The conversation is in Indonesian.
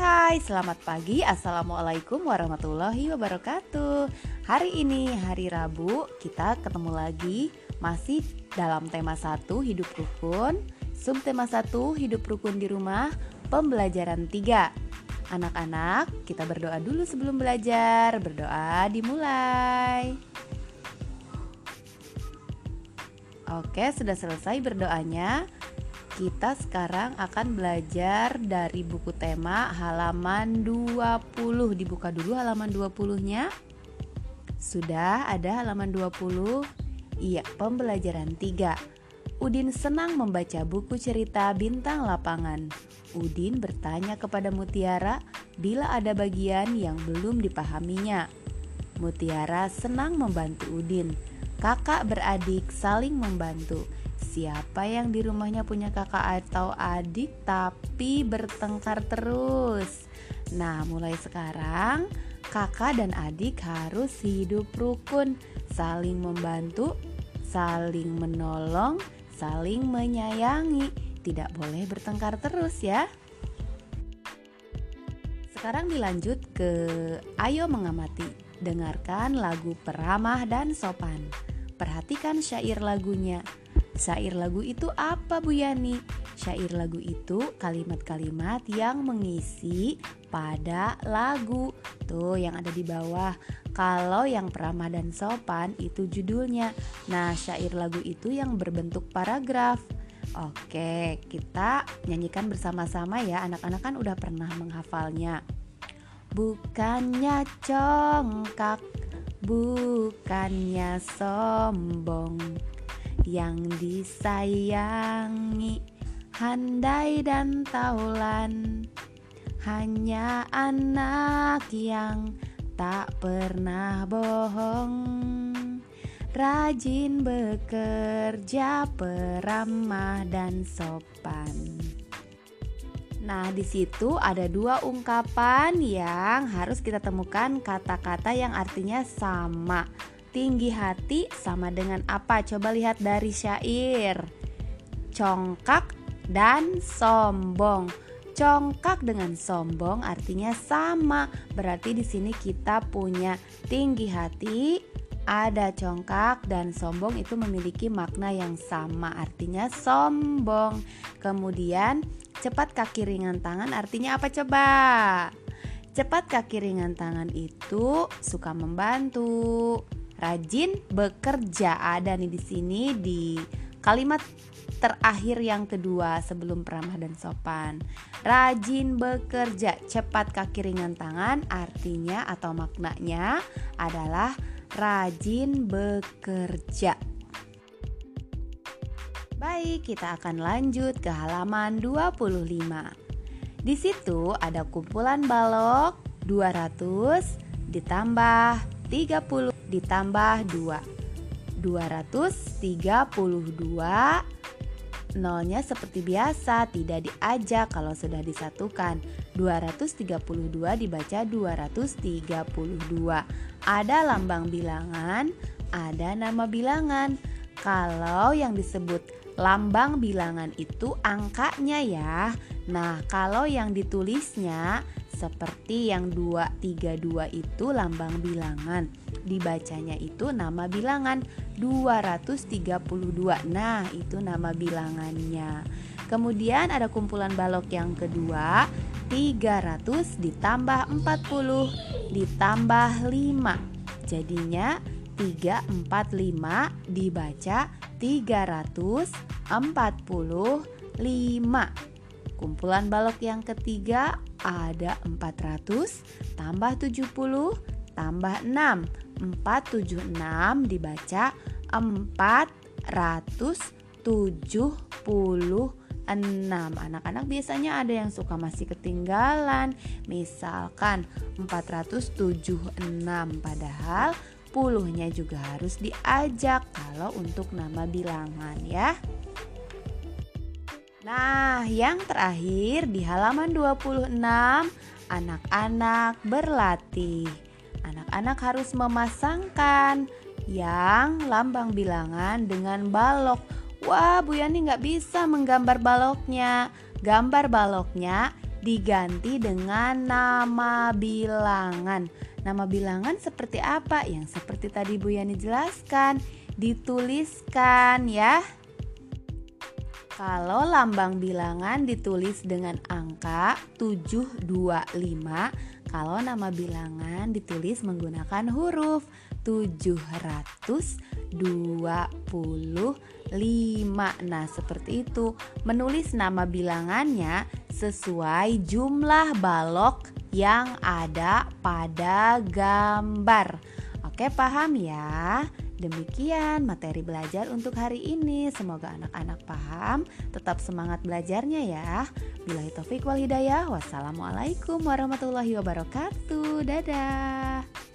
hai, selamat pagi. Assalamualaikum warahmatullahi wabarakatuh. Hari ini hari Rabu kita ketemu lagi Masih dalam tema 1 hidup rukun. Subtema 1 hidup rukun di rumah Pembelajaran 3 Anak-anak kita berdoa dulu sebelum belajar. Berdoa dimulai. Oke sudah selesai berdoanya kita sekarang akan belajar dari buku tema halaman 20 Dibuka dulu halaman 20-nya Sudah ada halaman 20? Iya, pembelajaran 3 Udin senang membaca buku cerita bintang lapangan. Udin bertanya kepada Mutiara bila ada bagian yang belum dipahaminya. Mutiara senang membantu Udin Kakak beradik saling membantu Siapa yang di rumahnya punya kakak atau adik tapi bertengkar terus? Nah, mulai sekarang kakak dan adik harus hidup rukun, saling membantu, saling menolong, saling menyayangi. Tidak boleh bertengkar terus ya. Sekarang dilanjut ke Ayo Mengamati. Dengarkan lagu peramah dan sopan. Perhatikan syair lagunya. Syair lagu itu apa Bu Yani? Syair lagu itu kalimat-kalimat yang mengisi pada lagu. Tuh yang ada di bawah. Kalau yang peramah dan sopan itu judulnya. Nah, syair lagu itu yang berbentuk paragraf. Oke, kita nyanyikan bersama-sama ya. Anak-anak kan udah pernah menghafalnya. Bukannya congkak, bukannya sombong yang disayangi handai dan taulan hanya anak yang tak pernah bohong. Rajin bekerja peramah dan sopan Nah, di situ ada dua ungkapan yang harus kita temukan kata-kata yang artinya sama. Tinggi hati sama dengan apa? Coba lihat dari syair. Congkak dan sombong. Congkak dengan sombong artinya sama. Berarti di sini kita punya tinggi hati, ada congkak dan sombong itu memiliki makna yang sama, artinya sombong. Kemudian cepat kaki ringan tangan artinya apa coba? Cepat kaki ringan tangan itu suka membantu rajin bekerja ada nih di sini di kalimat terakhir yang kedua sebelum peramah dan sopan. Rajin bekerja, cepat kaki ringan tangan artinya atau maknanya adalah rajin bekerja. Baik, kita akan lanjut ke halaman 25. Di situ ada kumpulan balok 200 ditambah 30 ditambah 2 232 Nolnya seperti biasa tidak diajak kalau sudah disatukan. 232 dibaca 232 Ada lambang bilangan, ada nama bilangan Kalau yang disebut lambang bilangan itu angkanya ya Nah kalau yang ditulisnya seperti yang 232 itu lambang bilangan dibacanya itu nama bilangan 232. Nah, itu nama bilangannya. Kemudian ada kumpulan balok yang kedua 300 ditambah 40 ditambah 5 Jadinya 345 dibaca 345 Kumpulan balok yang ketiga ada 400 tambah 70 tambah 6 476 dibaca 476 Anak-anak biasanya ada yang suka masih ketinggalan. Misalkan 476 Padahal puluhnya juga harus diajak Kalau untuk nama bilangan ya Nah, yang terakhir di halaman 26, anak-anak berlatih. Anak-anak harus memasangkan yang lambang bilangan dengan balok. Wah, Bu Yani nggak bisa menggambar baloknya. Gambar baloknya diganti dengan nama bilangan. Nama bilangan seperti apa? Yang seperti tadi Bu Yani jelaskan, dituliskan ya. Kalau lambang bilangan ditulis dengan angka 725, kalau nama bilangan ditulis menggunakan huruf 725. Nah, seperti itu. Menulis nama bilangannya sesuai jumlah balok yang ada pada gambar. Oke, paham ya? Demikian materi belajar untuk hari ini. Semoga anak-anak paham, tetap semangat belajarnya ya. Bila taufik wal hidayah. Wassalamualaikum warahmatullahi wabarakatuh. Dadah.